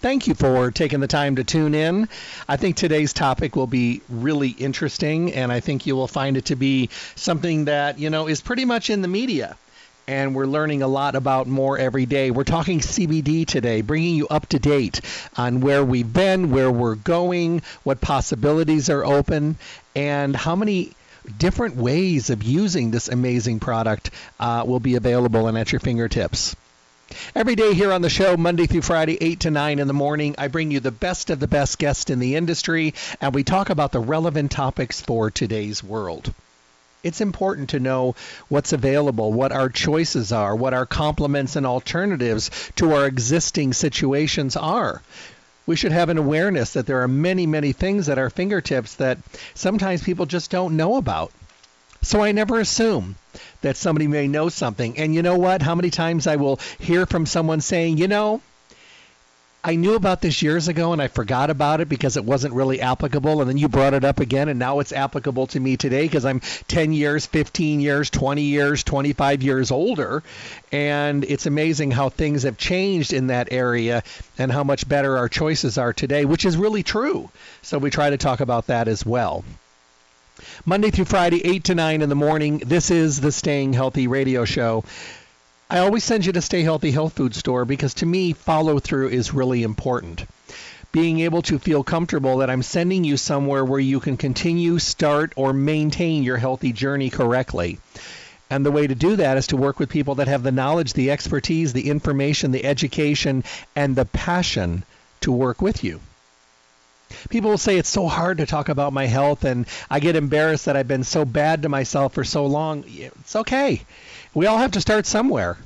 Thank you for taking the time to tune in. I think today's topic will be really interesting, and I think you will find it to be something that, you know, is pretty much in the media. And we're learning a lot about more every day. We're talking CBD today, bringing you up to date on where we've been, where we're going, what possibilities are open, and how many different ways of using this amazing product uh, will be available and at your fingertips. Every day here on the show, Monday through Friday, 8 to 9 in the morning, I bring you the best of the best guests in the industry, and we talk about the relevant topics for today's world. It's important to know what's available, what our choices are, what our complements and alternatives to our existing situations are. We should have an awareness that there are many, many things at our fingertips that sometimes people just don't know about. So I never assume that somebody may know something. And you know what? How many times I will hear from someone saying, you know, I knew about this years ago and I forgot about it because it wasn't really applicable. And then you brought it up again, and now it's applicable to me today because I'm 10 years, 15 years, 20 years, 25 years older. And it's amazing how things have changed in that area and how much better our choices are today, which is really true. So we try to talk about that as well. Monday through Friday, 8 to 9 in the morning. This is the Staying Healthy radio show. I always send you to Stay Healthy Health Food Store because to me, follow through is really important. Being able to feel comfortable that I'm sending you somewhere where you can continue, start, or maintain your healthy journey correctly. And the way to do that is to work with people that have the knowledge, the expertise, the information, the education, and the passion to work with you. People will say it's so hard to talk about my health, and I get embarrassed that I've been so bad to myself for so long. It's okay. We all have to start somewhere.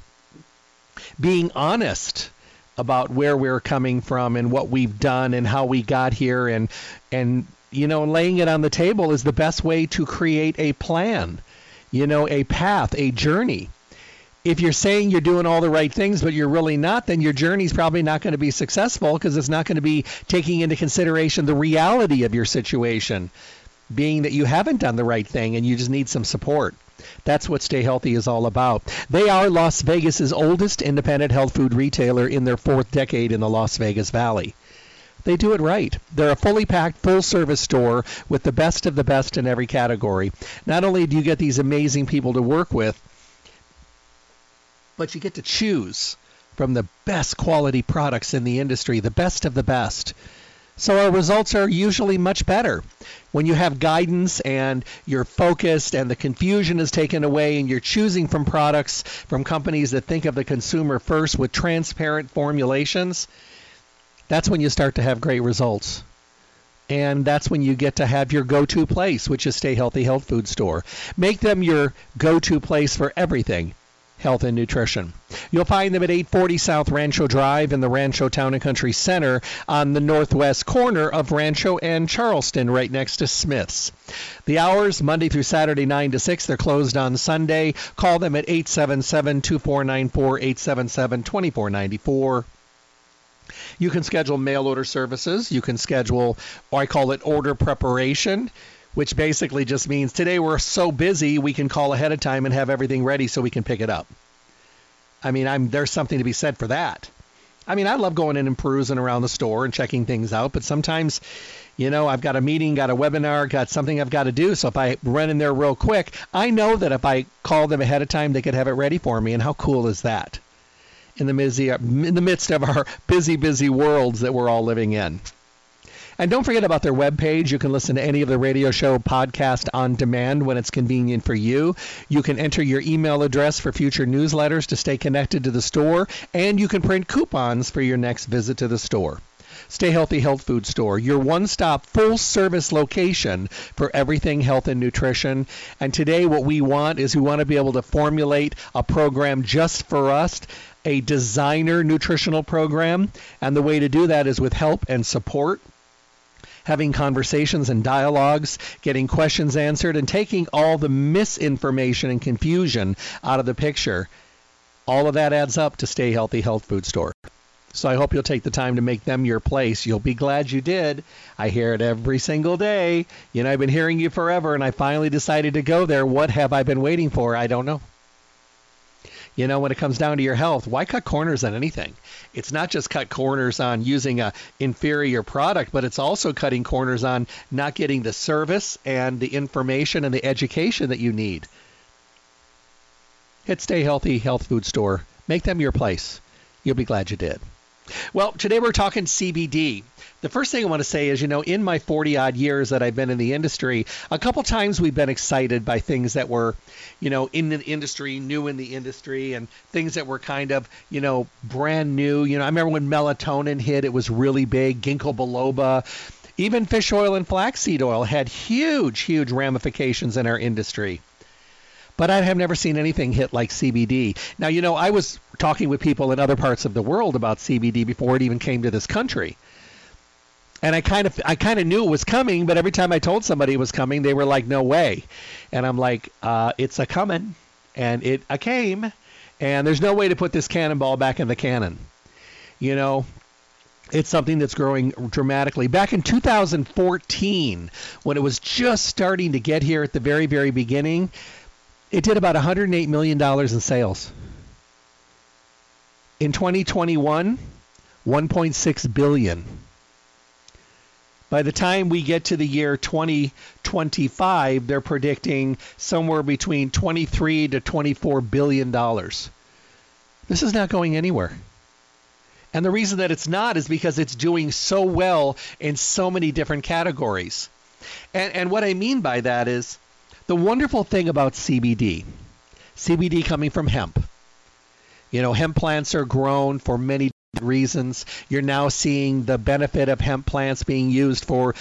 Being honest about where we're coming from and what we've done and how we got here and and you know laying it on the table is the best way to create a plan you know a path a journey if you're saying you're doing all the right things but you're really not, then your journey's probably not going to be successful because it's not going to be taking into consideration the reality of your situation, being that you haven't done the right thing and you just need some support. That's what Stay Healthy is all about. They are Las Vegas's oldest independent health food retailer in their fourth decade in the Las Vegas Valley. They do it right. They're a fully packed, full service store with the best of the best in every category. Not only do you get these amazing people to work with, but you get to choose from the best quality products in the industry, the best of the best. So our results are usually much better. When you have guidance and you're focused and the confusion is taken away and you're choosing from products from companies that think of the consumer first with transparent formulations, that's when you start to have great results. And that's when you get to have your go to place, which is Stay Healthy Health Food Store. Make them your go to place for everything health and nutrition. You'll find them at 840 South Rancho Drive in the Rancho Town and Country Center on the northwest corner of Rancho and Charleston, right next to Smith's. The hours, Monday through Saturday, 9 to 6. They're closed on Sunday. Call them at 877 2494 877 2494. You can schedule mail order services. You can schedule, I call it order preparation which basically just means today we're so busy we can call ahead of time and have everything ready so we can pick it up. I mean, I'm there's something to be said for that. I mean, I love going in and perusing around the store and checking things out, but sometimes, you know, I've got a meeting, got a webinar, got something I've got to do. So if I run in there real quick, I know that if I call them ahead of time, they could have it ready for me. And how cool is that? In the, busy, in the midst of our busy, busy worlds that we're all living in. And don't forget about their webpage. You can listen to any of the radio show podcast on demand when it's convenient for you. You can enter your email address for future newsletters to stay connected to the store, and you can print coupons for your next visit to the store. Stay Healthy Health Food Store, your one stop full service location for everything health and nutrition. And today, what we want is we want to be able to formulate a program just for us, a designer nutritional program. And the way to do that is with help and support having conversations and dialogues, getting questions answered, and taking all the misinformation and confusion out of the picture. All of that adds up to Stay Healthy Health Food Store. So I hope you'll take the time to make them your place. You'll be glad you did. I hear it every single day. You know, I've been hearing you forever, and I finally decided to go there. What have I been waiting for? I don't know. You know, when it comes down to your health, why cut corners on anything? It's not just cut corners on using a inferior product, but it's also cutting corners on not getting the service and the information and the education that you need. Hit Stay Healthy Health Food Store. Make them your place. You'll be glad you did. Well, today we're talking CBD. The first thing I want to say is, you know, in my 40 odd years that I've been in the industry, a couple times we've been excited by things that were, you know, in the industry, new in the industry, and things that were kind of, you know, brand new. You know, I remember when melatonin hit, it was really big, ginkgo biloba. Even fish oil and flaxseed oil had huge, huge ramifications in our industry but I have never seen anything hit like CBD. Now, you know, I was talking with people in other parts of the world about CBD before it even came to this country. And I kind of I kind of knew it was coming, but every time I told somebody it was coming, they were like, "No way!" And I'm like, uh, "It's a coming," and it a came, and there's no way to put this cannonball back in the cannon. You know, it's something that's growing dramatically. Back in 2014, when it was just starting to get here at the very, very beginning, it did about 108 million dollars in sales. In 2021, 1.6 billion. By the time we get to the year 2025, they're predicting somewhere between 23 to 24 billion dollars. This is not going anywhere. And the reason that it's not is because it's doing so well in so many different categories. And, and what I mean by that is the wonderful thing about CBD, CBD coming from hemp. You know, hemp plants are grown for many reasons. You're now seeing the benefit of hemp plants being used for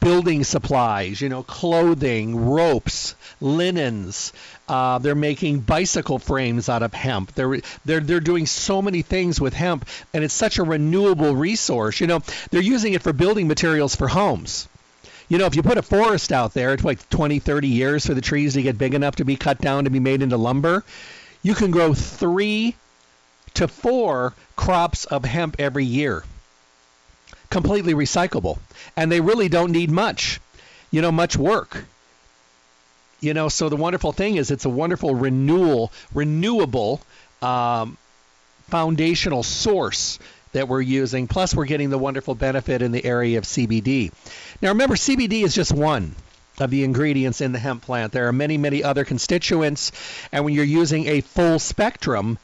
building supplies, you know, clothing, ropes, linens. Uh, they're making bicycle frames out of hemp. They're they're they're doing so many things with hemp, and it's such a renewable resource. You know, they're using it for building materials for homes you know, if you put a forest out there, it's like 20, 30 years for the trees to get big enough to be cut down to be made into lumber. You can grow three to four crops of hemp every year, completely recyclable. And they really don't need much, you know, much work. You know, so the wonderful thing is it's a wonderful renewal, renewable um, foundational source that we're using. Plus, we're getting the wonderful benefit in the area of CBD. Now, remember, CBD is just one of the ingredients in the hemp plant. There are many, many other constituents, and when you're using a full spectrum,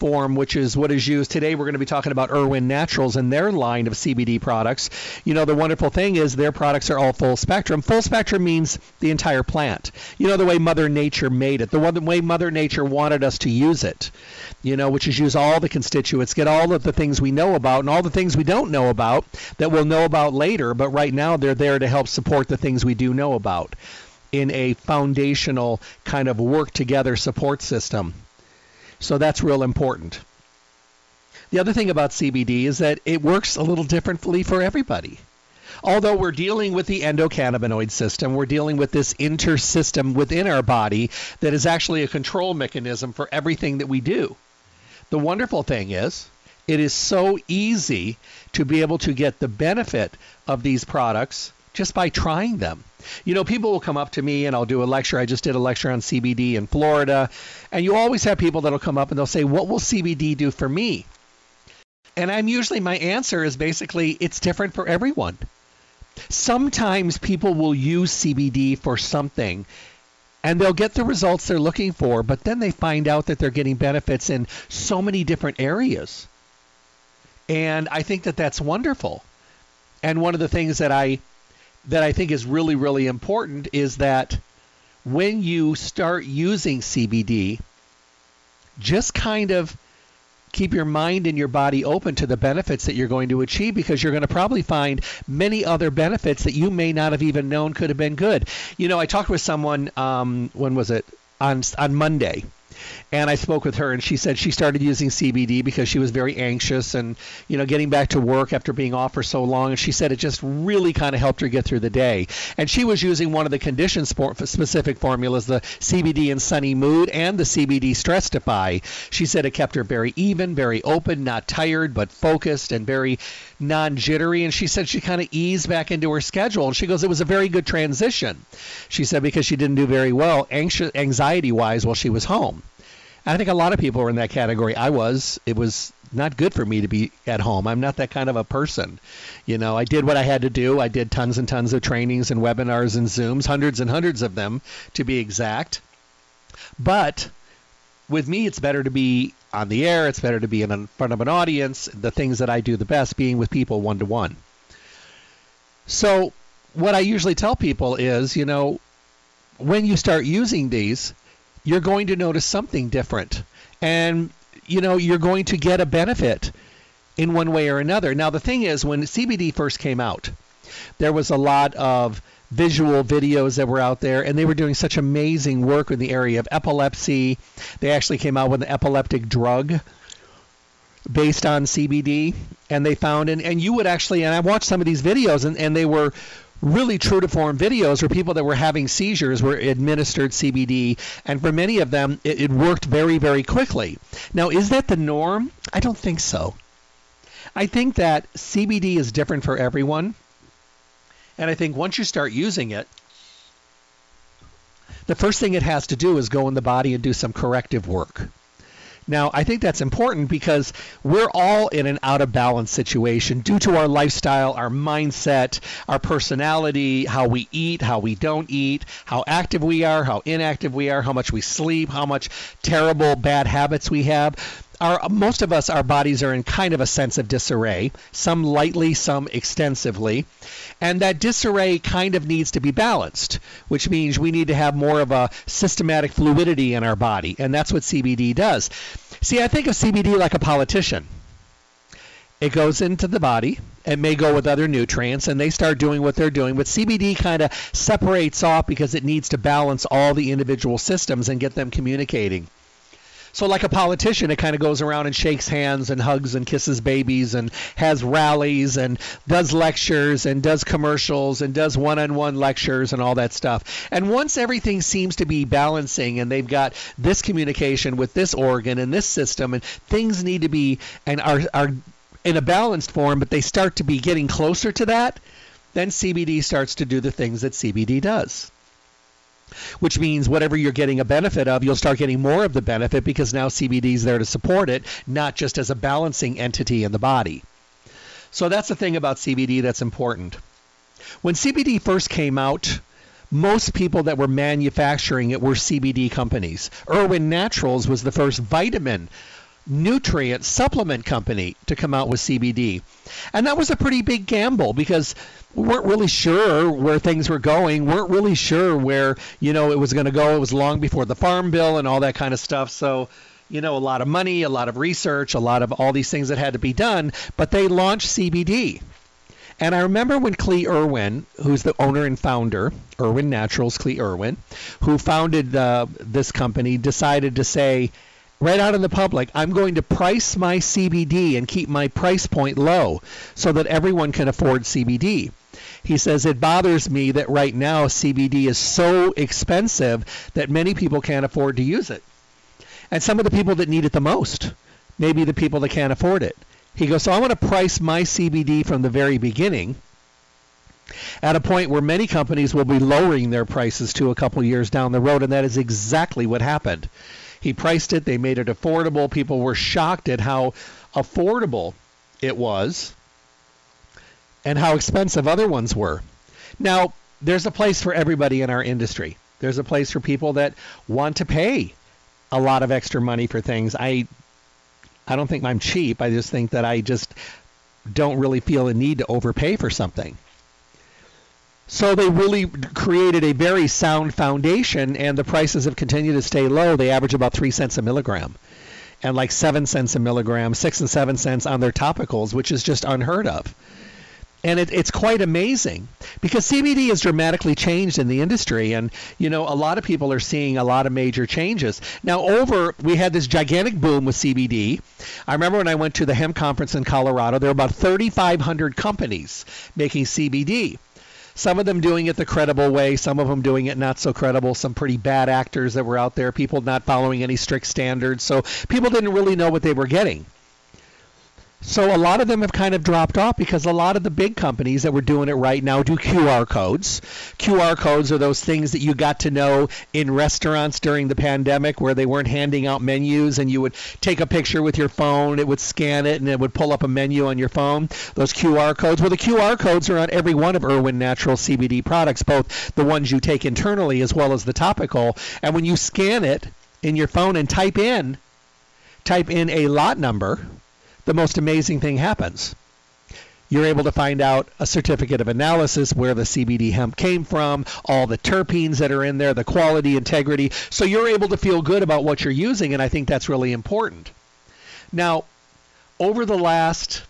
form, which is what is used today. We're going to be talking about Irwin Naturals and their line of CBD products. You know, the wonderful thing is their products are all full spectrum. Full spectrum means the entire plant. You know, the way Mother Nature made it, the way Mother Nature wanted us to use it, you know, which is use all the constituents, get all of the things we know about and all the things we don't know about that we'll know about later, but right now they're there to help support the things we do know about in a foundational kind of work together support system. So that's real important. The other thing about CBD is that it works a little differently for everybody. Although we're dealing with the endocannabinoid system, we're dealing with this intersystem within our body that is actually a control mechanism for everything that we do. The wonderful thing is, it is so easy to be able to get the benefit of these products just by trying them. You know, people will come up to me and I'll do a lecture. I just did a lecture on CBD in Florida. And you always have people that'll come up and they'll say, What will CBD do for me? And I'm usually my answer is basically it's different for everyone. Sometimes people will use CBD for something and they'll get the results they're looking for, but then they find out that they're getting benefits in so many different areas. And I think that that's wonderful. And one of the things that I that I think is really really important is that when you start using CBD, just kind of keep your mind and your body open to the benefits that you're going to achieve because you're going to probably find many other benefits that you may not have even known could have been good. You know, I talked with someone, um, when was it? On, on Monday and I spoke with her, and she said she started using CBD because she was very anxious and, you know, getting back to work after being off for so long. And she said it just really kind of helped her get through the day. And she was using one of the condition specific formulas, the CBD and Sunny Mood and the CBD Stressify. She said it kept her very even, very open, not tired, but focused and very non jittery. And she said she kind of eased back into her schedule. And she goes, it was a very good transition. She said because she didn't do very well anxiety wise while she was home. I think a lot of people were in that category. I was. It was not good for me to be at home. I'm not that kind of a person. You know, I did what I had to do. I did tons and tons of trainings and webinars and Zooms, hundreds and hundreds of them to be exact. But with me, it's better to be on the air. It's better to be in front of an audience. The things that I do the best being with people one to one. So, what I usually tell people is, you know, when you start using these, you're going to notice something different. And, you know, you're going to get a benefit in one way or another. Now, the thing is, when CBD first came out, there was a lot of visual videos that were out there, and they were doing such amazing work in the area of epilepsy. They actually came out with an epileptic drug based on CBD, and they found, and, and you would actually, and I watched some of these videos, and, and they were really true to form videos where people that were having seizures were administered CBD, and for many of them, it, it, worked very, very quickly. Now, is that the norm? I don't think so. I think that CBD is different for everyone, and I think once you start using it, the first thing it has to do is go in the body and do some corrective work. Now, I think that's important because we're all in an out of balance situation due to our lifestyle, our mindset, our personality, how we eat, how we don't eat, how active we are, how inactive we are, how much we sleep, how much terrible bad habits we have. Our most of us our bodies are in kind of a sense of disarray some lightly some extensively. And that disarray kind of needs to be balanced which means we need to have more of a systematic fluidity in our body. And that's what CBD does see i think of CBD like a politician. It goes into the body. It may go with other nutrients and they start doing what they're doing. But cbd kind of separates off because it needs to balance all the individual systems and get them communicating so, like a politician, it kind of goes around and shakes hands and hugs and kisses babies and has rallies and does lectures and does commercials and does one on one lectures and all that stuff. And once everything seems to be balancing and they've got this communication with this organ and this system and things need to be and are, are in a balanced form, but they start to be getting closer to that, then CBD starts to do the things that CBD does which means whatever you're getting a benefit of, you'll start getting more of the benefit because now CBD is there to support it, not just as a balancing entity in the body. So that's the thing about CBD that's important. When CBD first came out, most people that were manufacturing it were CBD companies. Irwin Naturals was the first vitamin nutrient supplement company to come out with CBD. And that was a pretty big gamble because we weren't really sure where things were going, weren't really sure where, you know, it was going to go. It was long before the farm bill and all that kind of stuff. So, you know, a lot of money, a lot of research, a lot of all these things that had to be done, but they launched CBD. And I remember when Klee Irwin, who's the owner and founder, Irwin Naturals, Klee Irwin, who founded uh, this company, decided to say, right out in the public, I'm going to price my CBD and keep my price point low so that everyone can afford CBD. He says, It bothers me that right now CBD is so expensive that many people can't afford to use it. And some of the people that need it the most, maybe the people that can't afford it. He goes, So I want to price my CBD from the very beginning at a point where many companies will be lowering their prices to a couple years down the road, and that is exactly what happened. He priced it, they made it affordable. People were shocked at how affordable it was and how expensive other ones were. Now, there's a place for everybody in our industry. There's a place for people that want to pay a lot of extra money for things. I I don't think I'm cheap. I just think that I just don't really feel a need to overpay for something. So they really created a very sound foundation, and the prices have continued to stay low. They average about three cents a milligram, and like seven cents a milligram, six and seven cents on their topicals, which is just unheard of and it, it's quite amazing because CBD has dramatically changed in the industry, and you know a lot of people are seeing a lot of major changes. Now, over we had this gigantic boom with CBD. I remember when I went to the hemp conference in Colorado, there were about 3,500 companies making CBD. Some of them doing it the credible way, some of them doing it not so credible, some pretty bad actors that were out there, people not following any strict standards. So people didn't really know what they were getting. So a lot of them have kind of dropped off because a lot of the big companies that were doing it right now do QR codes. QR codes are those things that you got to know in restaurants during the pandemic where they weren't handing out menus and you would take a picture with your phone, it would scan it and it would pull up a menu on your phone. Those QR codes, well the QR codes are on every one of Irwin Natural CBD products, both the ones you take internally as well as the topical. And when you scan it in your phone and type in type in a lot number the most amazing thing happens. You're able to find out a certificate of analysis where the CBD hemp came from, all the terpenes that are in there, the quality, integrity. So you're able to feel good about what you're using, and I think that's really important. Now, over the last,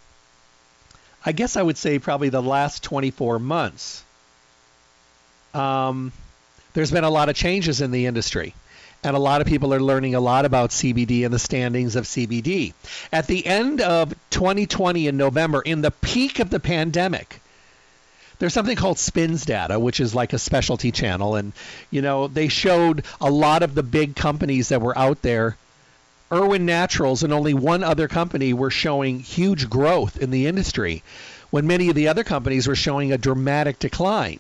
I guess I would say probably the last 24 months, um, there's been a lot of changes in the industry and a lot of people are learning a lot about CBD and the standings of CBD. At the end of 2020 in November, in the peak of the pandemic, there's something called spins data which is like a specialty channel. And you know they showed a lot of the big companies that were out there. Irwin naturals and only one other company were showing huge growth in the industry when many of the other companies were showing a dramatic decline.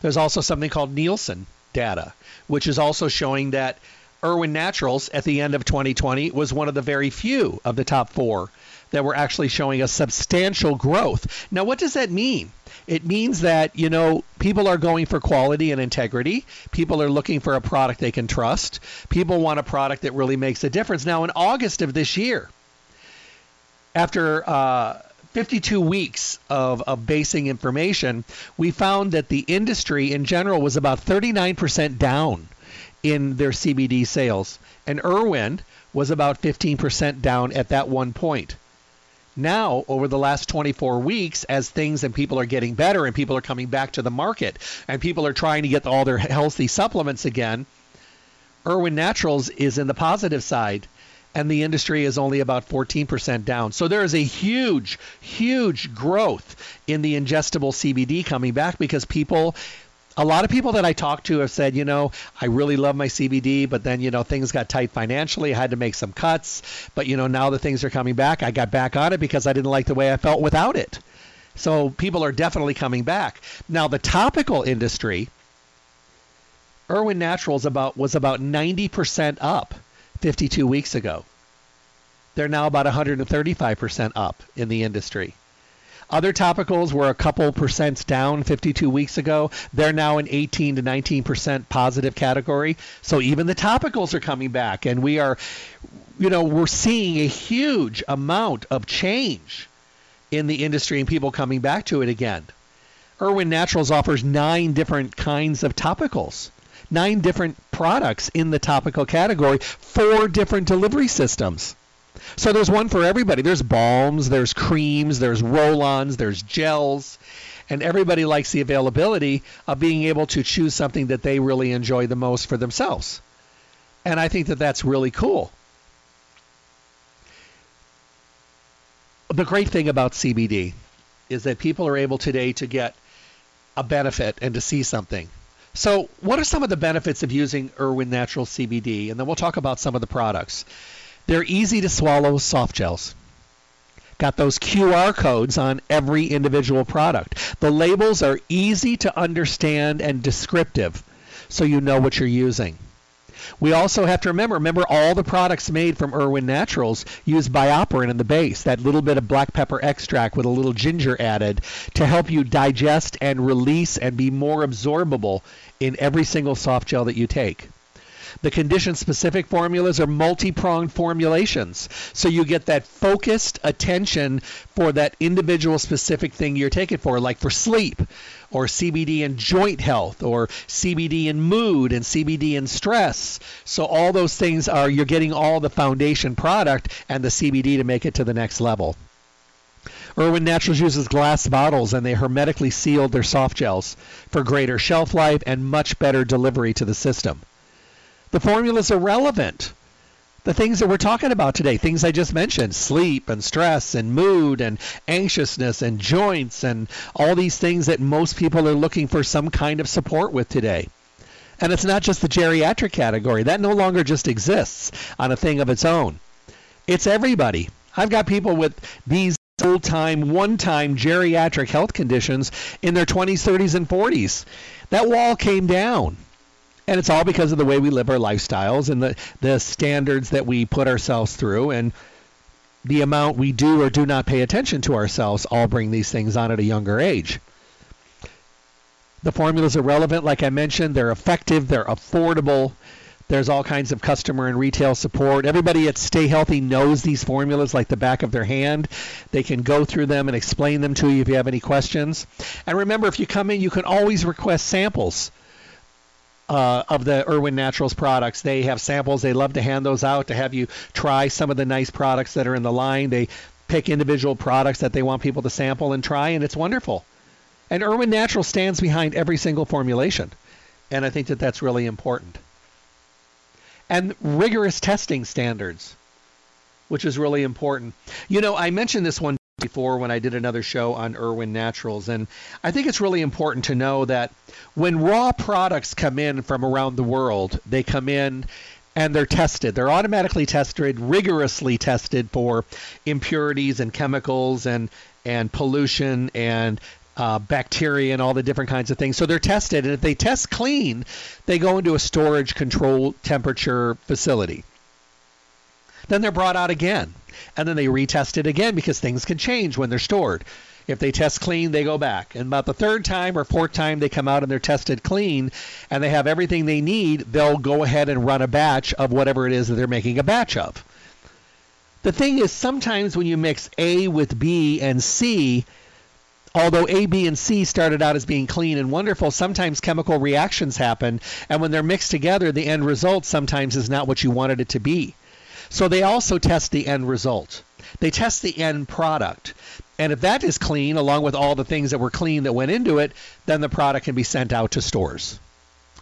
There's also something called nielsen data which is also showing that Irwin Naturals at the end of 2020 was one of the very few of the top four that were actually showing a substantial growth. Now, what does that mean? It means that, you know, people are going for quality and integrity. People are looking for a product they can trust. People want a product that really makes a difference. Now, in August of this year, after uh, 52 weeks of, of basing information, we found that the industry in general was about 39% down in their CBD sales. And Irwin was about 15% down at that one point. Now, over the last 24 weeks, as things and people are getting better and people are coming back to the market and people are trying to get all their healthy supplements again, Irwin Naturals is in the positive side and the industry is only about 14% down. So there is a huge, huge growth in the ingestible CBD coming back because people a lot of people that I talked to have said, you know, I really love my CBD, but then, you know, things got tight financially. I had to make some cuts. But, you know, now that things are coming back, I got back on it because I didn't like the way I felt without it. So people are definitely coming back. Now, the topical industry, Irwin Naturals about was about 90% up 52 weeks ago. They're now about 135% up in the industry. Other topicals were a couple percents down 52 weeks ago. They're now in 18 to 19% positive category. So even the topicals are coming back, and we are, you know, we're seeing a huge amount of change in the industry and people coming back to it again. Irwin Naturals offers nine different kinds of topicals nine different products in the topical category, four different delivery systems. So there's one for everybody. There's balms, there's creams, there's roll-ons, there's gels, and everybody likes the availability of being able to choose something that they really enjoy the most for themselves. And I think that that's really cool. The great thing about CBD is that people are able today to get a benefit and to see something. So, what are some of the benefits of using Irwin Natural CBD? And then we'll talk about some of the products. They're easy to swallow soft gels. Got those QR codes on every individual product. The labels are easy to understand and descriptive, so you know what you're using. We also have to remember, remember all the products made from Irwin Naturals use BioPerine in the base, that little bit of black pepper extract with a little ginger added to help you digest and release and be more absorbable in every single soft gel that you take. The condition specific formulas are multi pronged formulations. So you get that focused attention for that individual specific thing you're taking for, like for sleep, or CBD in joint health, or CBD in mood, and CBD in stress. So all those things are, you're getting all the foundation product and the CBD to make it to the next level. Irwin Naturals uses glass bottles and they hermetically sealed their soft gels for greater shelf life and much better delivery to the system. The formulas are relevant. The things that we're talking about today, things I just mentioned, sleep and stress and mood and anxiousness and joints and all these things that most people are looking for some kind of support with today. And it's not just the geriatric category. That no longer just exists on a thing of its own. It's everybody. I've got people with these full time, one time geriatric health conditions in their 20s, 30s, and 40s. That wall came down. And it's all because of the way we live our lifestyles and the, the standards that we put ourselves through and the amount we do or do not pay attention to ourselves all bring these things on at a younger age. The formulas are relevant, like I mentioned. They're effective, they're affordable. There's all kinds of customer and retail support. Everybody at Stay Healthy knows these formulas like the back of their hand. They can go through them and explain them to you if you have any questions. And remember, if you come in, you can always request samples uh, of the Irwin Naturals products. They have samples. They love to hand those out to have you try some of the nice products that are in the line. They pick individual products that they want people to sample and try, and it's wonderful. And Irwin Natural stands behind every single formulation, and I think that that's really important. And rigorous testing standards, which is really important. You know, I mentioned this one before when I did another show on Irwin Naturals. And I think it's really important to know that when raw products come in from around the world, they come in and they're tested. They're automatically tested, rigorously tested for impurities and chemicals and, and pollution and uh, bacteria and all the different kinds of things. So they're tested, and if they test clean, they go into a storage control temperature facility. Then they're brought out again and then they retest it again because things can change when they're stored. If they test clean, they go back. And about the third time or fourth time they come out and they're tested clean and they have everything they need, they'll go ahead and run a batch of whatever it is that they're making a batch of. The thing is, sometimes when you mix A with B and C, although A, B, and C started out as being clean and wonderful, sometimes chemical reactions happen. And when they're mixed together, the end result sometimes is not what you wanted it to be. So they also test the end result. They test the end product. And if that is clean, along with all the things that were clean that went into it, then the product can be sent out to stores,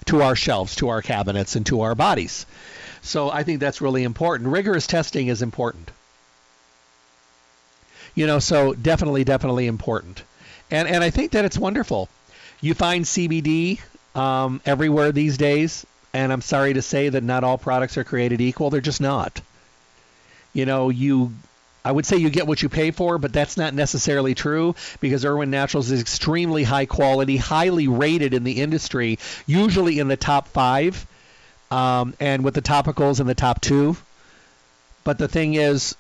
to our shelves, to our cabinets, and to our bodies. So I think that's really important. Rigorous testing is important. You know, so definitely, definitely important. And and I think that it's wonderful. You find CBD um, everywhere these days, and I'm sorry to say that not all products are created equal. They're just not you know, you I would say you get what you pay for, but that's not necessarily true because Irwin Naturals is extremely high quality, highly rated in the industry, usually in the top five, um, and with the topicals in the top two. But the thing is,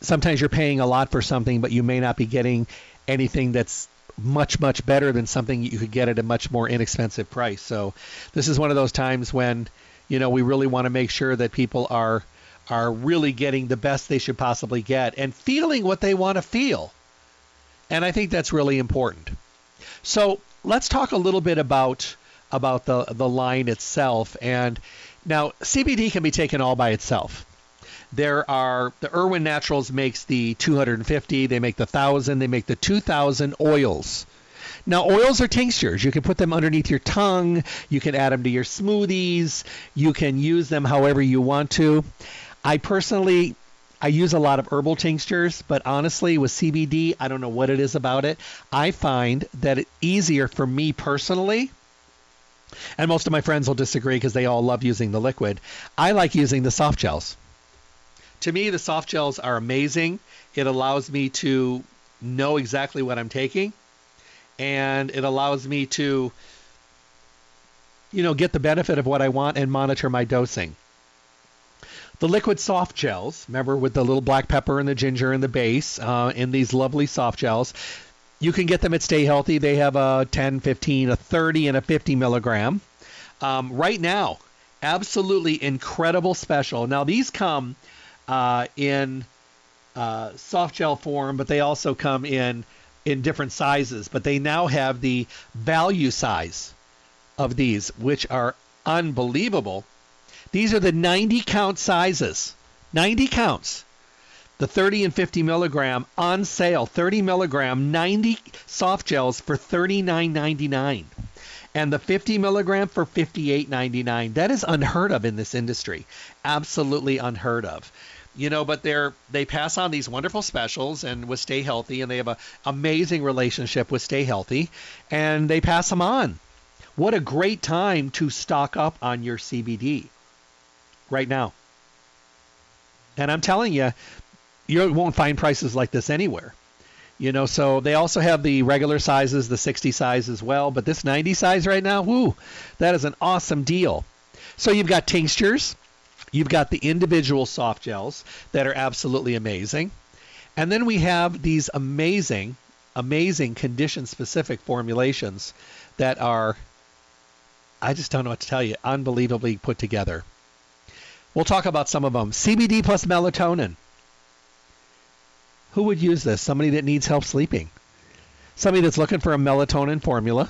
sometimes you're paying a lot for something, but you may not be getting anything that's much, much better than something you could get at a much more inexpensive price. So this is one of those times when, you know, we really want to make sure that people are are really getting the best they should possibly get and feeling what they want to feel. And I think that's really important. So let's talk a little bit about about the the line itself. And now CBD can be taken all by itself. There are the Irwin Naturals makes the 250, they make the 1000, they make the 2000 oils. Now, oils are tinctures. You can put them underneath your tongue. You can add them to your smoothies. You can use them however you want to. I personally I use a lot of herbal tinctures, but honestly, with CBD, I don't know what it is about it. I find that it's easier for me personally, and most of my friends will disagree because they all love using the liquid. I like using the soft gels. To me, the soft gels are amazing. It allows me to know exactly what I'm taking, and it allows me to you know, get the benefit of what I want and monitor my dosing. The liquid soft gels, remember with the little black pepper and the ginger and the base uh, in these lovely soft gels. You can get them at Stay Healthy. They have a 10, 15, a 30, and a 50 milligram. Um, right now, absolutely incredible special. Now, these come uh, in uh, soft gel form, but they also come in in different sizes. But they now have the value size of these, which are unbelievable. These are the 90 count sizes. 90 counts. The 30 and 50 milligram on sale. 30 milligram, 90 soft gels for $39.99. And the 50 milligram for $58.99. That is unheard of in this industry. Absolutely unheard of you know but they're they pass on these wonderful specials and with stay healthy and they have an amazing relationship with stay healthy and they pass them on what a great time to stock up on your cbd right now and i'm telling you you won't find prices like this anywhere you know so they also have the regular sizes the 60 size as well but this 90 size right now whoo that is an awesome deal so you've got tinctures You've got the individual soft gels that are absolutely amazing. And then we have these amazing, amazing condition specific formulations that are, I just don't know what to tell you, unbelievably put together. We'll talk about some of them. CBD plus melatonin. Who would use this? Somebody that needs help sleeping. Somebody that's looking for a melatonin formula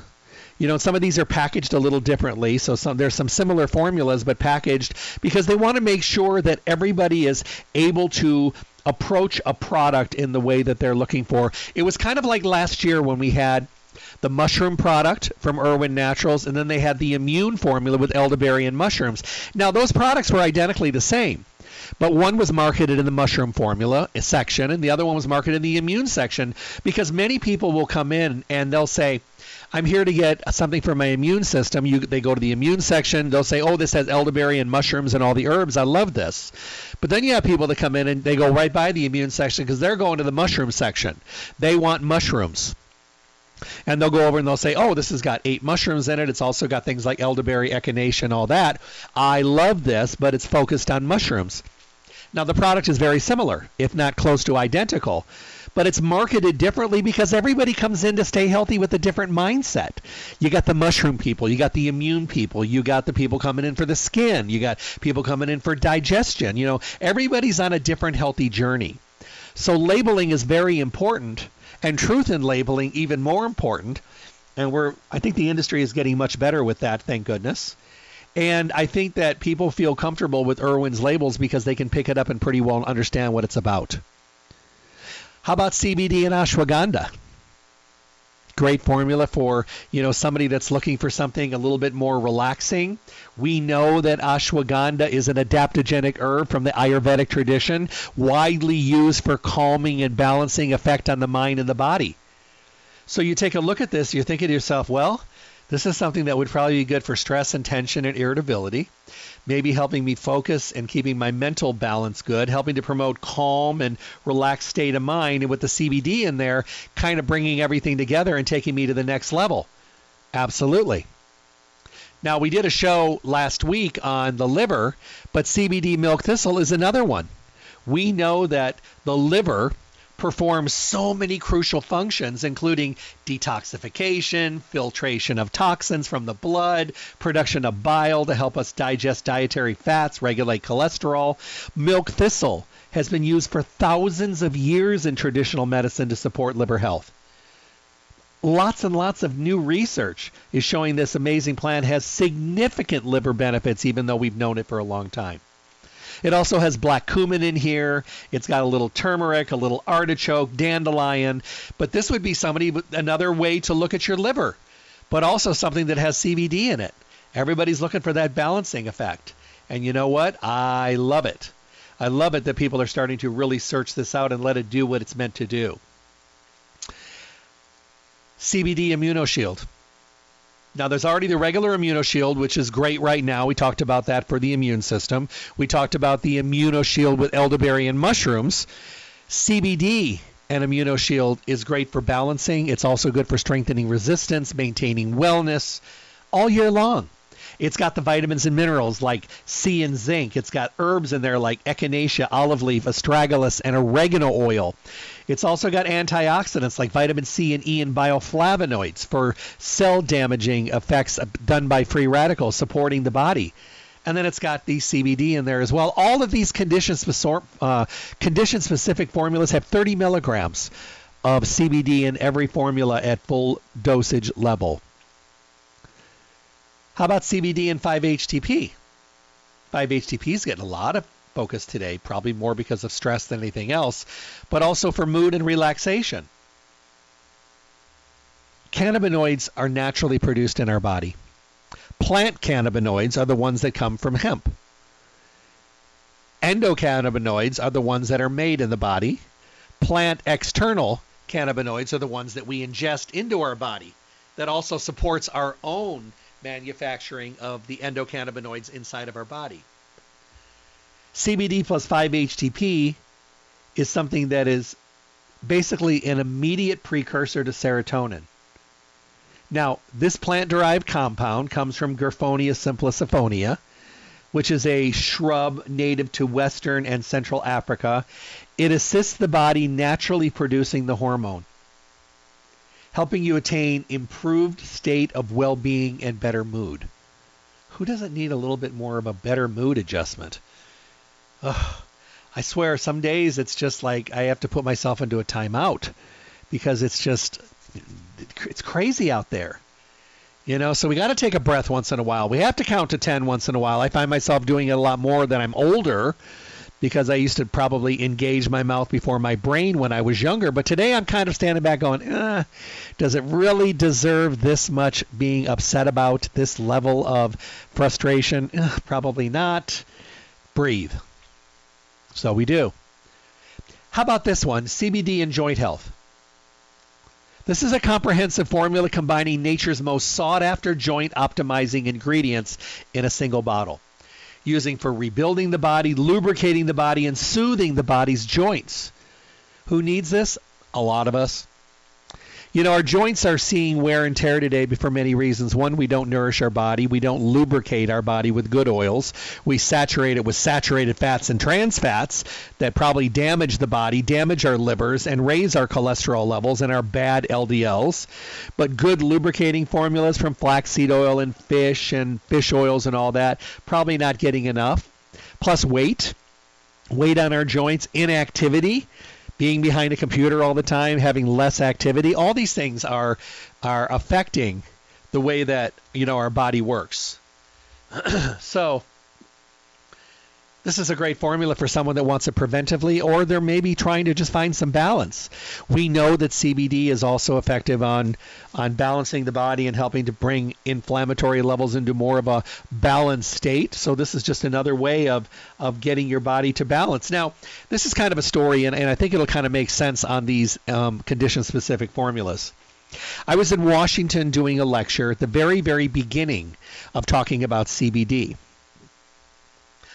you know, some of these are packaged a little differently. So some, there's some similar formulas, but packaged because they want to make sure that everybody is able to approach a product in the way that they're looking for. It was kind of like last year when we had the mushroom product from Irwin Naturals, and then they had the immune formula with elderberry and mushrooms. Now, those products were identically the same. But one was marketed in the mushroom formula section, and the other one was marketed in the immune section because many people will come in and they'll say, I'm here to get something for my immune system. You, they go to the immune section. They'll say, oh, this has elderberry and mushrooms and all the herbs. I love this. But then you have people that come in and they go right by the immune section because they're going to the mushroom section. They want mushrooms. And they'll go over and they'll say, oh, this has got eight mushrooms in it. It's also got things like elderberry, echinacea, and all that. I love this, but it's focused on mushrooms. Now, the product is very similar, if not close to identical but it's marketed differently because everybody comes in to stay healthy with a different mindset. You got the mushroom people, you got the immune people, you got the people coming in for the skin, you got people coming in for digestion. You know, everybody's on a different healthy journey. So labeling is very important and truth in labeling even more important. And we're I think the industry is getting much better with that, thank goodness. And I think that people feel comfortable with Irwin's labels because they can pick it up and pretty well understand what it's about. How about CBD and ashwagandha? Great formula for, you know, somebody that's looking for something a little bit more relaxing. We know that ashwagandha is an adaptogenic herb from the Ayurvedic tradition, widely used for calming and balancing effect on the mind and the body. So you take a look at this, you're thinking to yourself, well, this is something that would probably be good for stress and tension and irritability maybe helping me focus and keeping my mental balance good, helping to promote calm and relaxed state of mind. And with the CBD in there, kind of bringing everything together and taking me to the next level. Absolutely. Now, we did a show last week on the liver, but CBD milk thistle is another one. We know that the liver performs so many crucial functions, including detoxification, filtration of toxins from the blood, production of bile to help us digest dietary fats, regulate cholesterol. Milk thistle has been used for thousands of years in traditional medicine to support liver health. Lots and lots of new research is showing this amazing plant has significant liver benefits, even though we've known it for a long time. It also has black cumin in here. It's got a little turmeric, a little artichoke, dandelion. But this would be somebody another way to look at your liver, but also something that has CBD in it. Everybody's looking for that balancing effect. And you know what? I love it. I love it that people are starting to really search this out and let it do what it's meant to do. CBD Immunoshield. Now, there's already the regular immunoshield, which is great right now. We talked about that for the immune system. We talked about the immunoshield with elderberry and mushrooms. CBD and immunoshield is great for balancing. It's also good for strengthening resistance, maintaining wellness all year long. It's got the vitamins and minerals like C and zinc. It's got herbs in there like echinacea, olive leaf, astragalus, and oregano oil. It's also got antioxidants like vitamin C and E and bioflavonoids for cell damaging effects done by free radicals supporting the body. And then it's got the CBD in there as well. All of these condition, uh, specific formulas have 30 milligrams of CBD in every formula at full dosage level. How about CBD and 5-HTP? 5-HTP is getting a lot of focus today, probably more because of stress than anything else, but also for mood and relaxation. Cannabinoids are naturally produced in our body. Plant cannabinoids are the ones that come from hemp. Endocannabinoids are the ones that are made in the body. Plant external cannabinoids are the ones that we ingest into our body that also supports our own manufacturing of the endocannabinoids inside of our body. CBD plus 5-HTP is something that is basically an immediate precursor to serotonin. Now, this plant-derived compound comes from Griffonia simplicifolia, which is a shrub native to Western and Central Africa. It assists the body naturally producing the hormone helping you attain improved state of well-being and better mood. Who doesn't need a little bit more of a better mood adjustment? Ugh, I swear, some days it's just like I have to put myself into a timeout because it's just it's crazy out there. You know, so we got to take a breath once in a while. We have to count to 10 once in a while. I find myself doing it a lot more than I'm older because I used to probably engage my mouth before my brain when I was younger. But today I'm kind of standing back going, eh, does it really deserve this much being upset about, this level of frustration? Eh, probably not. Breathe. So we do. How about this one CBD and joint health? This is a comprehensive formula combining nature's most sought after joint optimizing ingredients in a single bottle using for rebuilding the body, lubricating the body, and soothing the body's joints. Who needs this? A lot of us. You know, our joints are seeing wear and tear today for many reasons. One, we don't nourish our body. We don't lubricate our body with good oils. We saturate it with saturated fats and trans fats that probably damage the body, damage our livers, and raise our cholesterol levels and our bad LDLs. But good lubricating formulas from flaxseed oil and fish and fish oils and all that, probably not getting enough. Plus weight, weight on our joints, inactivity being behind a computer all the time, having less activity, all these things are are affecting the way that you know our body works. so this is a great formula for someone that wants it preventively, or they're maybe trying to just find some balance. We know that CBD is also effective on on balancing the body and helping to bring inflammatory levels into more of a balanced state. So this is just another way of of getting your body to balance. Now, this is kind of a story, and, and I think it'll kind of make sense on these um, condition-specific formulas. I was in Washington doing a lecture at the very, very beginning of talking about CBD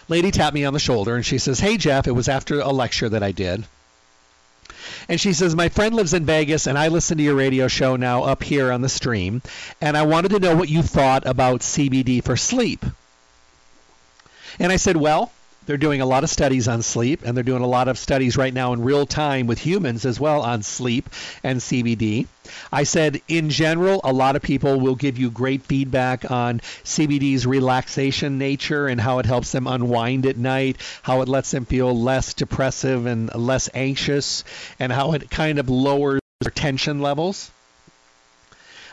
lady tapped me on the shoulder and she says, Hey, Jeff, it was after a lecture that I did. And she says, My friend lives in Vegas and I listen to your radio show now up here on the stream. And I wanted to know what you thought about CBD for sleep. And I said, Well, they're doing a lot of studies on sleep, and they're doing a lot of studies right now in real time with humans as well on sleep and CBD. I said, in general, a lot of people will give you great feedback on CBD's relaxation nature and how it helps them unwind at night, how it lets them feel less depressive and less anxious, and how it kind of lowers their tension levels.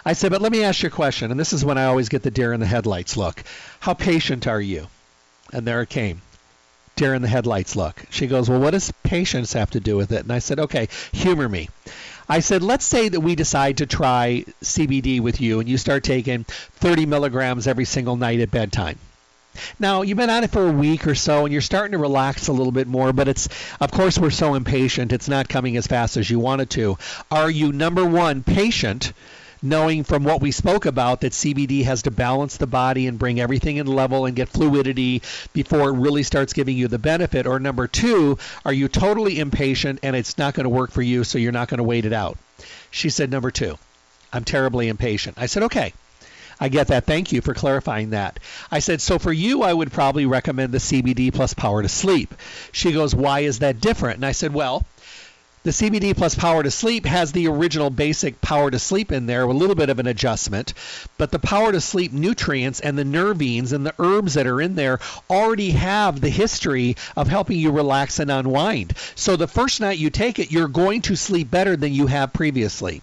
I said, but let me ask you a question, and this is when I always get the deer in the headlights look. How patient are you? And there it came deer in the headlights look. She goes, Well, what does patience have to do with it? And I said, Okay, humor me. I said, Let's say that we decide to try CBD with you and you start taking 30 milligrams every single night at bedtime. Now, you've been on it for a week or so and you're starting to relax a little bit more, but it's, of course, we're so impatient. It's not coming as fast as you want it to. Are you, number one, patient? Knowing from what we spoke about that CBD has to balance the body and bring everything in level and get fluidity before it really starts giving you the benefit? Or number two, are you totally impatient and it's not going to work for you, so you're not going to wait it out? She said, number two, I'm terribly impatient. I said, okay. I get that. Thank you for clarifying that. I said, so for you, I would probably recommend the CBD plus power to sleep. She goes, why is that different? And I said, well, the CBD plus power to sleep has the original basic power to sleep in there, a little bit of an adjustment, but the power to sleep nutrients and the nervines and the herbs that are in there already have the history of helping you relax and unwind. So the first night you take it, you're going to sleep better than you have previously.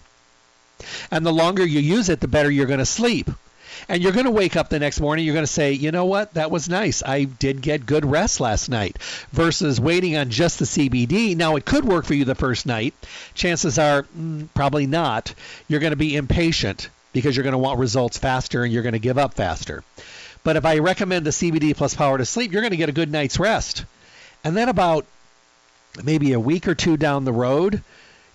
And the longer you use it, the better you're going to sleep. And you're going to wake up the next morning, you're going to say, you know what, that was nice. I did get good rest last night. Versus waiting on just the CBD. Now, it could work for you the first night. Chances are mm, probably not. You're going to be impatient because you're going to want results faster and you're going to give up faster. But if I recommend the CBD plus power to sleep, you're going to get a good night's rest. And then about maybe a week or two down the road,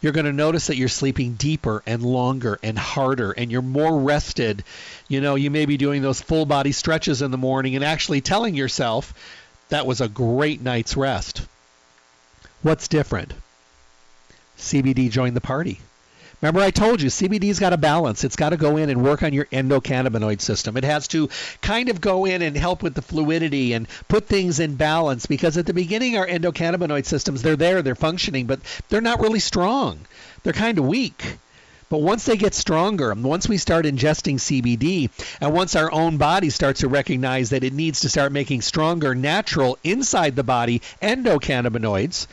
you're going to notice that you're sleeping deeper and longer and harder and you're more rested. You know, you may be doing those full body stretches in the morning and actually telling yourself that was a great night's rest. What's different? CBD joined the party. Remember, I told you CBD's got a balance. It's got to go in and work on your endocannabinoid system. It has to kind of go in and help with the fluidity and put things in balance because at the beginning, our endocannabinoid systems, they're there, they're functioning, but they're not really strong. They're kind of weak. But once they get stronger, once we start ingesting CBD, and once our own body starts to recognize that it needs to start making stronger, natural, inside the body endocannabinoids,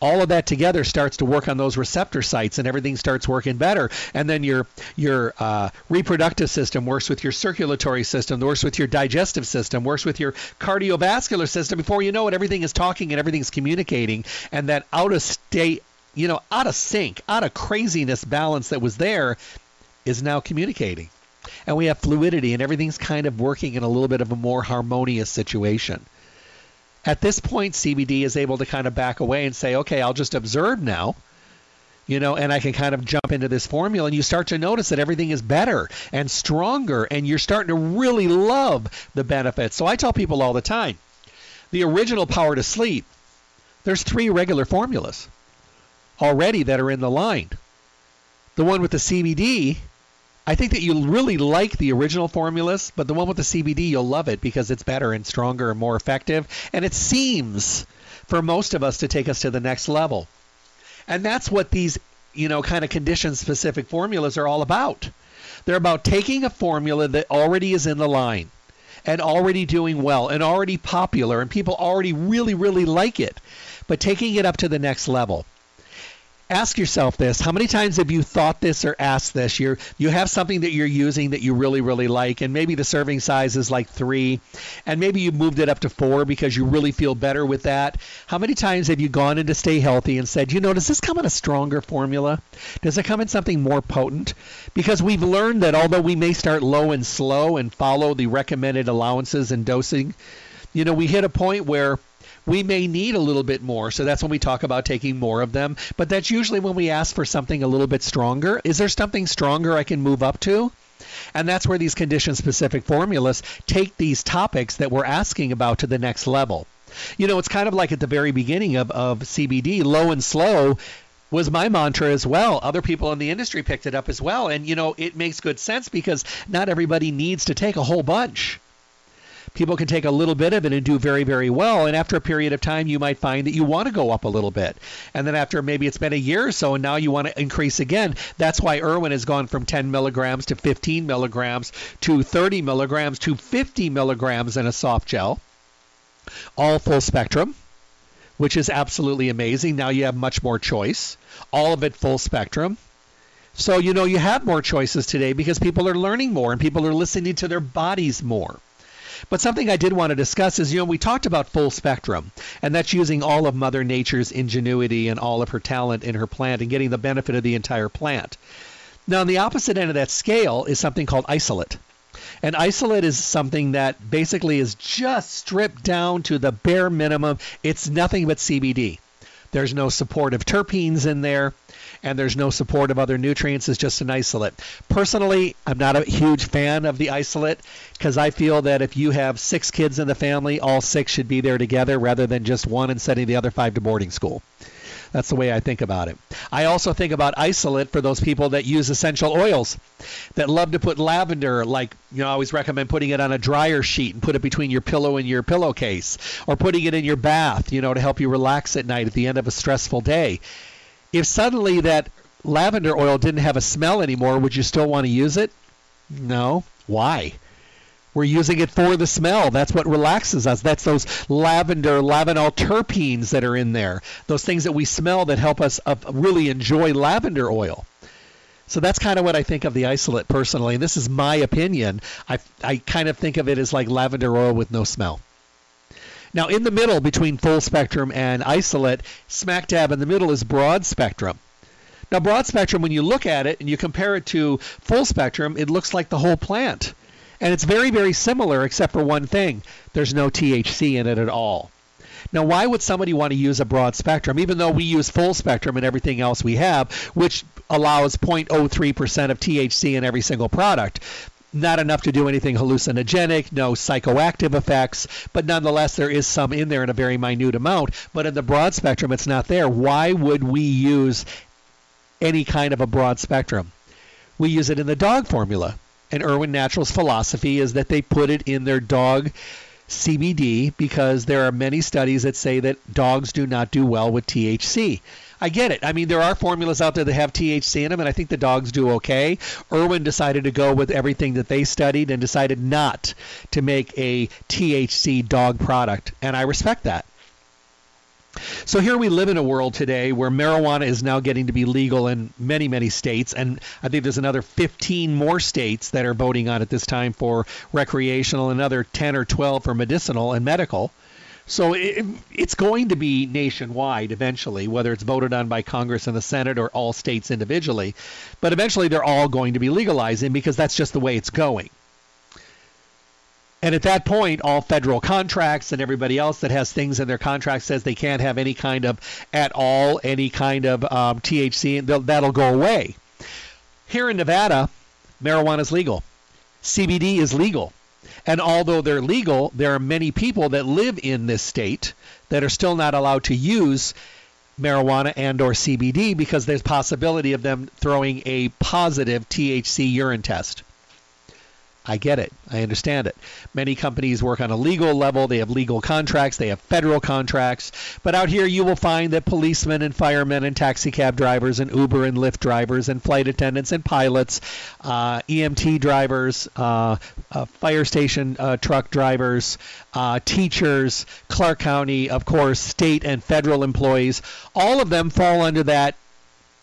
all of that together starts to work on those receptor sites and everything starts working better. And then your your uh, reproductive system works with your circulatory system works with your digestive system works with your cardiovascular system. Before you know it everything is talking and everything's communicating. And that out of state you know out of sync out of craziness balance that was there is now communicating. And we have fluidity and everything's kind of working in a little bit of a more harmonious situation at this point, CBD is able to kind of back away and say, okay, I'll just observe now, you know, and I can kind of jump into this formula. And you start to notice that everything is better and stronger, and you're starting to really love the benefits. So I tell people all the time the original Power to Sleep, there's three regular formulas already that are in the line. The one with the CBD I think that you'll really like the original formulas, but the one with the CBD, you'll love it because it's better and stronger and more effective. And it seems for most of us to take us to the next level. And that's what these, you know, kind of condition specific formulas are all about. They're about taking a formula that already is in the line and already doing well and already popular and people already really, really like it, but taking it up to the next level ask yourself this. How many times have you thought this or asked this? You you have something that you're using that you really really like and maybe the serving size is like three and maybe you moved it up to four because you really feel better with that. How many times have you gone in to stay healthy and said you know does this come in a stronger formula? Does it come in something more potent? Because we've learned that although we may start low and slow and follow the recommended allowances and dosing you know we hit a point where we may need a little bit more. So that's when we talk about taking more of them. But that's usually when we ask for something a little bit stronger. Is there something stronger I can move up to? And that's where these condition specific formulas take these topics that we're asking about to the next level. You know, it's kind of like at the very beginning of, of CBD, low and slow was my mantra as well. Other people in the industry picked it up as well. And, you know, it makes good sense because not everybody needs to take a whole bunch people can take a little bit of it and do very, very well. And after a period of time, you might find that you want to go up a little bit. And then after maybe it's been a year or so, and now you want to increase again. That's why Irwin has gone from 10 milligrams to 15 milligrams to 30 milligrams to 50 milligrams in a soft gel, all full spectrum. Which is absolutely amazing. Now you have much more choice. All of it full spectrum. So, you know, you have more choices today because people are learning more and people are listening to their bodies more. But something I did want to discuss is, you know, we talked about full spectrum, and that's using all of Mother Nature's ingenuity and all of her talent in her plant and getting the benefit of the entire plant. Now, on the opposite end of that scale is something called isolate. And isolate is something that basically is just stripped down to the bare minimum. It's nothing but CBD. There's no supportive terpenes in there and there's no support of other nutrients. It's just an isolate. Personally, I'm not a huge fan of the isolate because I feel that if you have six kids in the family, all six should be there together rather than just one and sending the other five to boarding school. That's the way I think about it. I also think about isolate for those people that use essential oils, that love to put lavender, like, you know, I always recommend putting it on a dryer sheet and put it between your pillow and your pillowcase, or putting it in your bath, you know, to help you relax at night at the end of a stressful day. If suddenly that lavender oil didn't have a smell anymore, would you still want to use it? No. Why? We're using it for the smell. That's what relaxes us. That's those lavender, lavanol terpenes that are in there. Those things that we smell that help us uh, really enjoy lavender oil. So that's kind of what I think of the isolate personally. And this is my opinion. I, I kind of think of it as like lavender oil with no smell. Now, in the middle between full spectrum and isolate, smack dab in the middle is broad spectrum. Now, broad spectrum, when you look at it and you compare it to full spectrum, it looks like the whole plant. And it's very, very similar, except for one thing there's no THC in it at all. Now, why would somebody want to use a broad spectrum, even though we use full spectrum and everything else we have, which allows 0.03% of THC in every single product? Not enough to do anything hallucinogenic, no psychoactive effects, but nonetheless, there is some in there in a very minute amount. But in the broad spectrum, it's not there. Why would we use any kind of a broad spectrum? We use it in the dog formula and Irwin Naturals' philosophy is that they put it in their dog CBD because there are many studies that say that dogs do not do well with THC. I get it. I mean, there are formulas out there that have THC in them, and I think the dogs do okay. Irwin decided to go with everything that they studied and decided not to make a THC dog product, and I respect that. So here we live in a world today where marijuana is now getting to be legal in many, many states, and I think there's another 15 more states that are voting on it this time for recreational, another 10 or 12 for medicinal and medical. So it, it's going to be nationwide eventually, whether it's voted on by Congress and the Senate or all states individually. But eventually they're all going to be legalizing because that's just the way it's going. And at that point, all federal contracts and everybody else that has things in their contract says they can't have any kind of, at all, any kind of um, THC, and that'll go away. Here in Nevada, marijuana is legal. CBD is legal. And although they're legal, there are many people that live in this state that are still not allowed to use marijuana and or CBD because there's possibility of them throwing a positive THC urine test. I get it. I understand it. Many companies work on a legal level. They have legal contracts. They have federal contracts. But out here, you will find that policemen and firemen and taxi cab drivers and Uber and Lyft drivers and flight attendants and pilots, uh, EMT drivers, uh, uh, fire station uh, truck drivers, uh, teachers, Clark County, of course, state and federal employees, all of them fall under that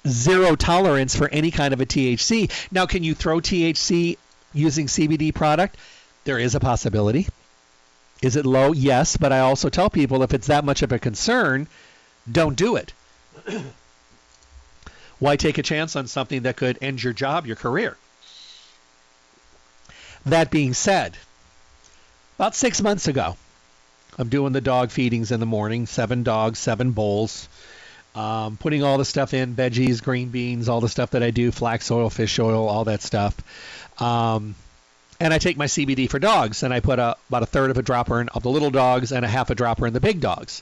zero tolerance for any kind of a THC. Now, can you throw THC using CBD product? There is a possibility. Is it low? Yes, but I also tell people if it's that much of a concern, don't do it. Why take a chance on something that could end your job, your career? That being said, about six months ago, I'm doing the dog feedings in the morning, seven dogs, seven bowls, um, putting all the stuff in, veggies, green beans, all the stuff that I do, flax oil, fish oil, all that stuff. Um, and I take my CBD for dogs, and I put a, about a third of a dropper in of the little dogs and a half a dropper in the big dogs.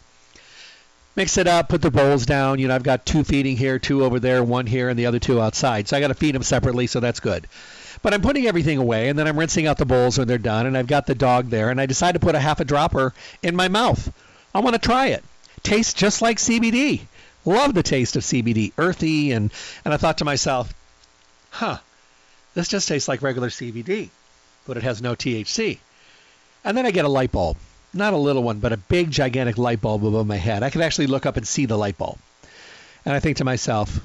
Mix it up, put the bowls down. You know, I've got two feeding here, two over there, one here, and the other two outside. So I got to feed them separately, so that's good. But I'm putting everything away, and then I'm rinsing out the bowls when they're done, and I've got the dog there, and I decide to put a half a dropper in my mouth. I want to try it. Tastes just like CBD. Love the taste of CBD, earthy, and and I thought to myself, huh, this just tastes like regular CBD, but it has no THC. And then I get a light bulb. Not a little one, but a big, gigantic light bulb above my head. I can actually look up and see the light bulb. And I think to myself,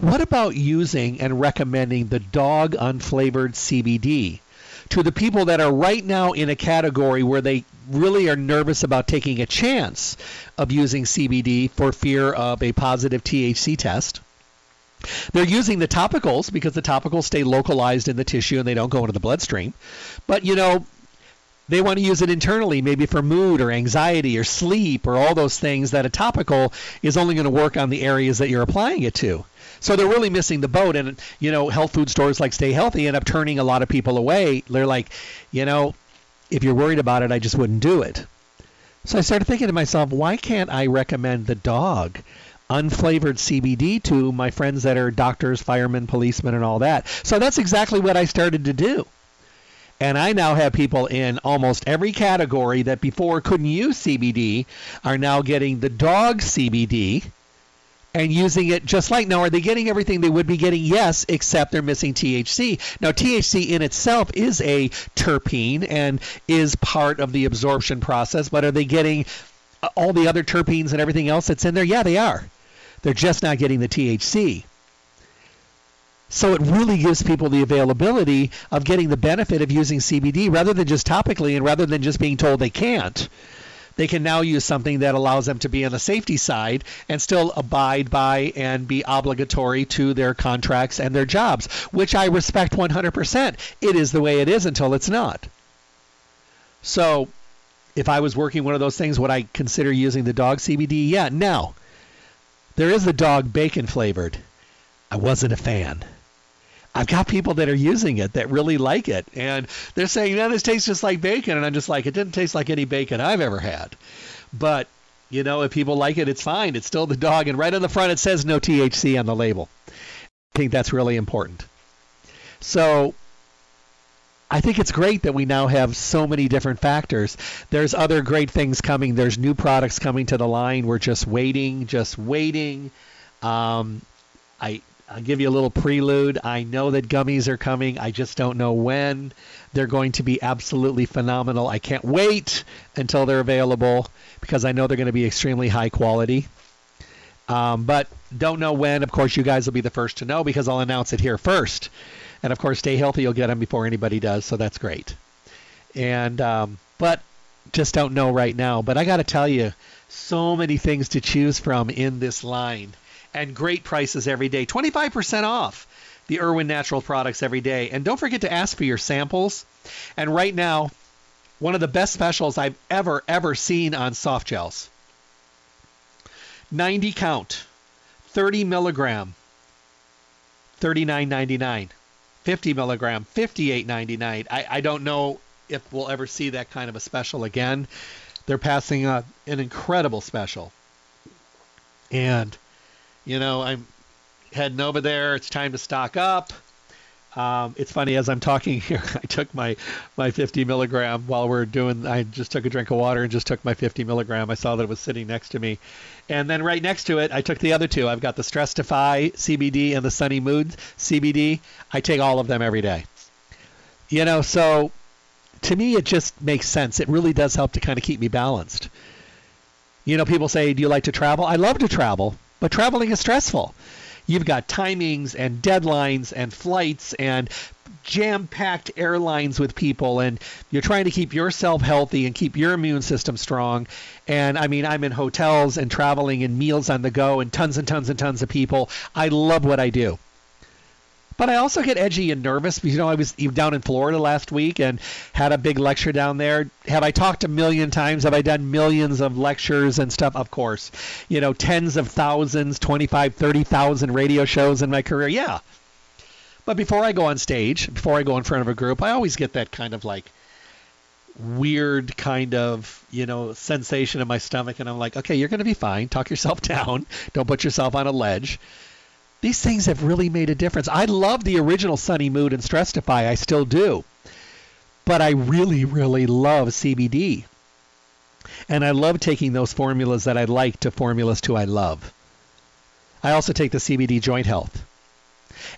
what about using and recommending the dog unflavored CBD to the people that are right now in a category where they really are nervous about taking a chance of using CBD for fear of a positive THC test? They're using the topicals because the topicals stay localized in the tissue and they don't go into the bloodstream. But, you know, they want to use it internally, maybe for mood or anxiety or sleep or all those things that a topical is only going to work on the areas that you're applying it to. So they're really missing the boat. And, you know, health food stores like Stay Healthy end up turning a lot of people away. They're like, you know, if you're worried about it, I just wouldn't do it. So I started thinking to myself, why can't I recommend the dog unflavored CBD to my friends that are doctors, firemen, policemen, and all that? So that's exactly what I started to do. And I now have people in almost every category that before couldn't use CBD are now getting the dog CBD and using it just like now are they getting everything they would be getting yes except they're missing THC now THC in itself is a terpene and is part of the absorption process but are they getting uh, all the other terpenes and everything else that's in there yeah they are they're just not getting the THC so it really gives people the availability of getting the benefit of using CBD rather than just topically and rather than just being told they can't they can now use something that allows them to be on the safety side and still abide by and be obligatory to their contracts and their jobs, which I respect 100%. It is the way it is until it's not. So, if I was working one of those things, would I consider using the dog CBD? Yeah. Now, there is the dog bacon flavored. I wasn't a fan. I've got people that are using it that really like it, and they're saying, "Man, this tastes just like bacon," and I'm just like, "It didn't taste like any bacon I've ever had." But you know, if people like it, it's fine. It's still the dog, and right on the front it says no THC on the label. I think that's really important. So I think it's great that we now have so many different factors. There's other great things coming. There's new products coming to the line. We're just waiting, just waiting. Um, I I'll give you a little prelude. I know that gummies are coming. I just don't know when. They're going to be absolutely phenomenal. I can't wait until they're available because I know they're going to be extremely high quality. Um, but don't know when. Of course, you guys will be the first to know because I'll announce it here first. And of course, stay healthy. You'll get them before anybody does, so that's great. And um, but just don't know right now. But I got to tell you, so many things to choose from in this line and great prices every day. 25% off the Irwin Natural products every day. And don't forget to ask for your samples. And right now, one of the best specials I've ever, ever seen on soft gels 90 count, 30 milligram, 39.99. 50 milligram, 58.99. I, I don't know if we'll ever see that kind of a special again. They're passing an incredible special. And you know, I'm heading over there. It's time to stock up. Um, it's funny as I'm talking here, I took my my 50 milligram while we're doing. I just took a drink of water and just took my 50 milligram. I saw that it was sitting next to me, and then right next to it, I took the other two. I've got the Stress Defy CBD and the Sunny Mood CBD. I take all of them every day. You know, so to me, it just makes sense. It really does help to kind of keep me balanced. You know, people say, "Do you like to travel?" I love to travel, but traveling is stressful. You've got timings and deadlines and flights and jam packed airlines with people, and you're trying to keep yourself healthy and keep your immune system strong. And I mean, I'm in hotels and traveling and meals on the go and tons and tons and tons of people. I love what I do. But I also get edgy and nervous you know I was down in Florida last week and had a big lecture down there. Have I talked a million times? Have I done millions of lectures and stuff? Of course. You know, tens of thousands, 25, 30,000 radio shows in my career. Yeah. But before I go on stage, before I go in front of a group, I always get that kind of like weird kind of, you know, sensation in my stomach and I'm like, "Okay, you're going to be fine. Talk yourself down. Don't put yourself on a ledge." These things have really made a difference. I love the original Sunny Mood and Stress Defy. I still do. But I really, really love CBD. And I love taking those formulas that I like to formulas to I love. I also take the CBD Joint Health.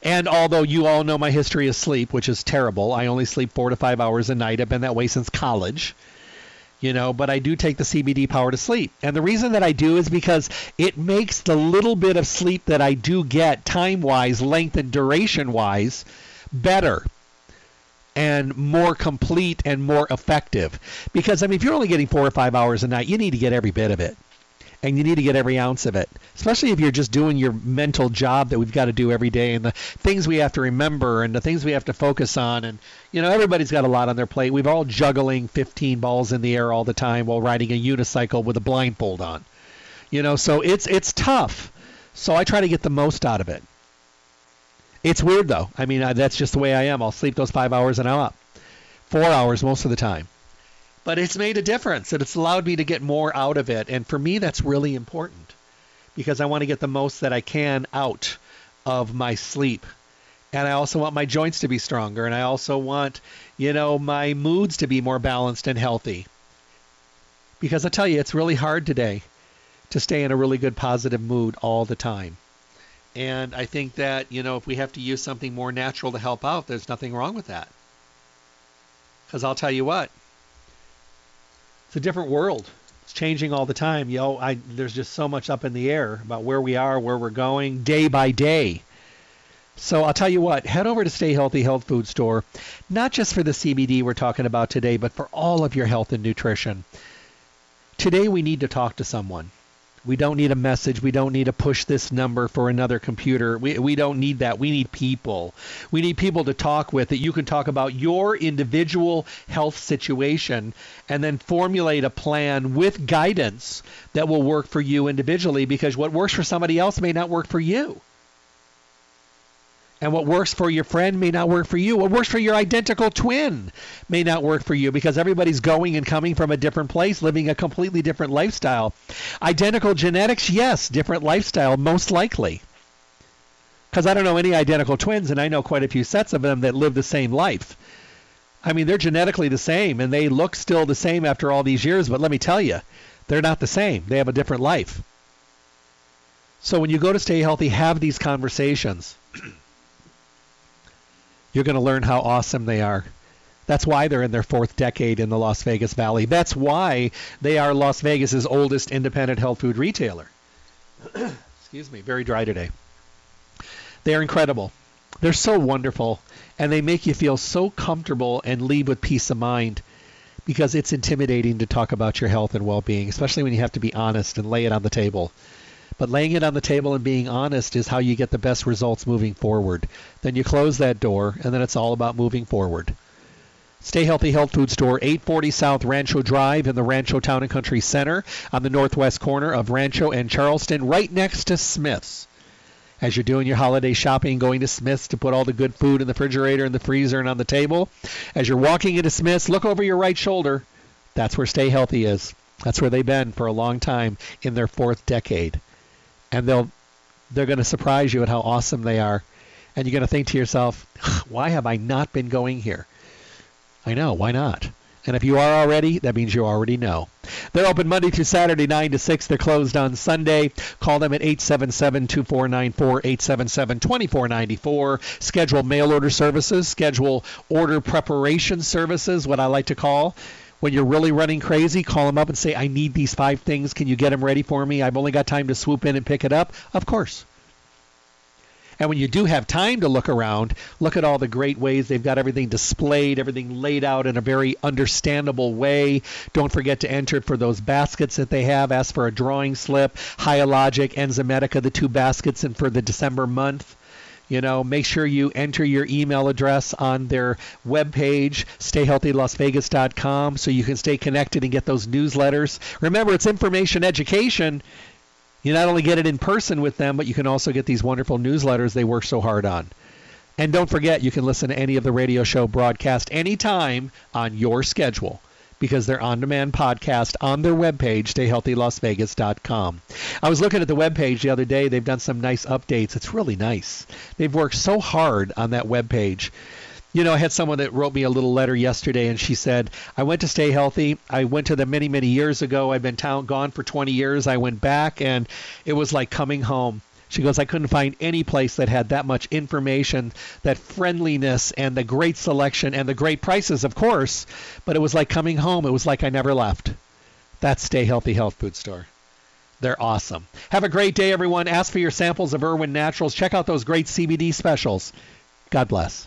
And although you all know my history of sleep, which is terrible, I only sleep four to five hours a night. I've been that way since college you know, but I do take the CBD power to sleep. And the reason that I do is because it makes the little bit of sleep that I do get time wise, length and duration wise, better and more complete and more effective. Because, I mean, if you're only getting four or five hours a night, you need to get every bit of it and you need to get every ounce of it, especially if you're just doing your mental job that we've got to do every day and the things we have to remember and the things we have to focus on. And, you know, everybody's got a lot on their plate. We've all juggling 15 balls in the air all the time while riding a unicycle with a blindfold on. You know, so it's it's tough. So I try to get the most out of it. It's weird though. I mean, that's just the way I am. I'll sleep those five hours and I'm up. Four hours most of the time. But it's made a difference and it's allowed me to get more out of it. And for me, that's really important because I want to get the most that I can out of my sleep. And I also want my joints to be stronger. And I also want, you know, my moods to be more balanced and healthy. Because I tell you, it's really hard today to stay in a really good positive mood all the time. And I think that, you know, if we have to use something more natural to help out, there's nothing wrong with that. Because I'll tell you what, it's a different world. It's changing all the time. Yo, I, there's just so much up in the air about where we are, where we're going, day by day. So I'll tell you what, head over to Stay Healthy Health Food Store, not just for the CBD we're talking about today, but for all of your health and nutrition. Today we need to talk to someone. We don't need a message. We don't need to push this number for another computer. We, we don't need that. We need people. We need people to talk with that you can talk about your individual health situation and then formulate a plan with guidance that will work for you individually because what works for somebody else may not work for you. And what works for your friend may not work for you. What works for your identical twin may not work for you because everybody's going and coming from a different place, living a completely different lifestyle. Identical genetics, yes. Different lifestyle, most likely. Because I don't know any identical twins, and I know quite a few sets of them that live the same life. I mean, they're genetically the same, and they look still the same after all these years, but let me tell you, they're not the same. They have a different life. So when you go to Stay Healthy, have these conversations. You're going to learn how awesome they are. That's why they're in their fourth decade in the Las Vegas Valley. That's why they are Las Vegas's oldest independent health food retailer. Excuse me, very dry today. They're incredible. They're so wonderful, and they make you feel so comfortable and leave with peace of mind because it's intimidating to talk about your health and well-being, especially when you have to be honest and lay it on the table. But laying it on the table and being honest is how you get the best results moving forward. Then you close that door, and then it's all about moving forward. Stay Healthy Health Food Store, 840 South Rancho Drive in the Rancho Town and Country Center on the northwest corner of Rancho and Charleston, right next to Smith's. As you're doing your holiday shopping, going to Smith's to put all the good food in the refrigerator and the freezer and on the table, as you're walking into Smith's, look over your right shoulder. That's where Stay Healthy is. That's where they've been for a long time in their fourth decade and they'll they're going to surprise you at how awesome they are, and you're going to think to yourself, why have I not been going here? I know, why not? And if you are already, that means you already know. They're open Monday through Saturday, 9 to 6. They're closed on Sunday. Call them at 877-2494, 877-2494. Schedule mail order services, schedule order preparation services, what I like to call when you're really running crazy, call them up and say, I need these five things. Can you get them ready for me? I've only got time to swoop in and pick it up. Of course. And when you do have time to look around, look at all the great ways they've got everything displayed, everything laid out in a very understandable way. Don't forget to enter for those baskets that they have. Ask for a drawing slip, Hyalogic, Enzymedica, the two baskets, and for the December month. You know, make sure you enter your email address on their webpage, stayhealthylasvegas.com, so you can stay connected and get those newsletters. Remember, it's information education. You not only get it in person with them, but you can also get these wonderful newsletters they work so hard on. And don't forget, you can listen to any of the radio show broadcast anytime on your schedule because they're on demand podcast on their webpage, stayhealthylasvegas.com. I was looking at the webpage the other day. They've done some nice updates. It's really nice. They've worked so hard on that webpage. You know, I had someone that wrote me a little letter yesterday, and she said, I went to Stay Healthy. I went to them many, many years ago. I've been town gone for 20 years. I went back, and it was like coming home. She goes, I couldn't find any place that had that much information, that friendliness, and the great selection, and the great prices, of course. But it was like coming home. It was like I never left. That's Stay Healthy Health Food Store. They're awesome. Have a great day, everyone. Ask for your samples of Irwin Naturals. Check out those great CBD specials. God bless.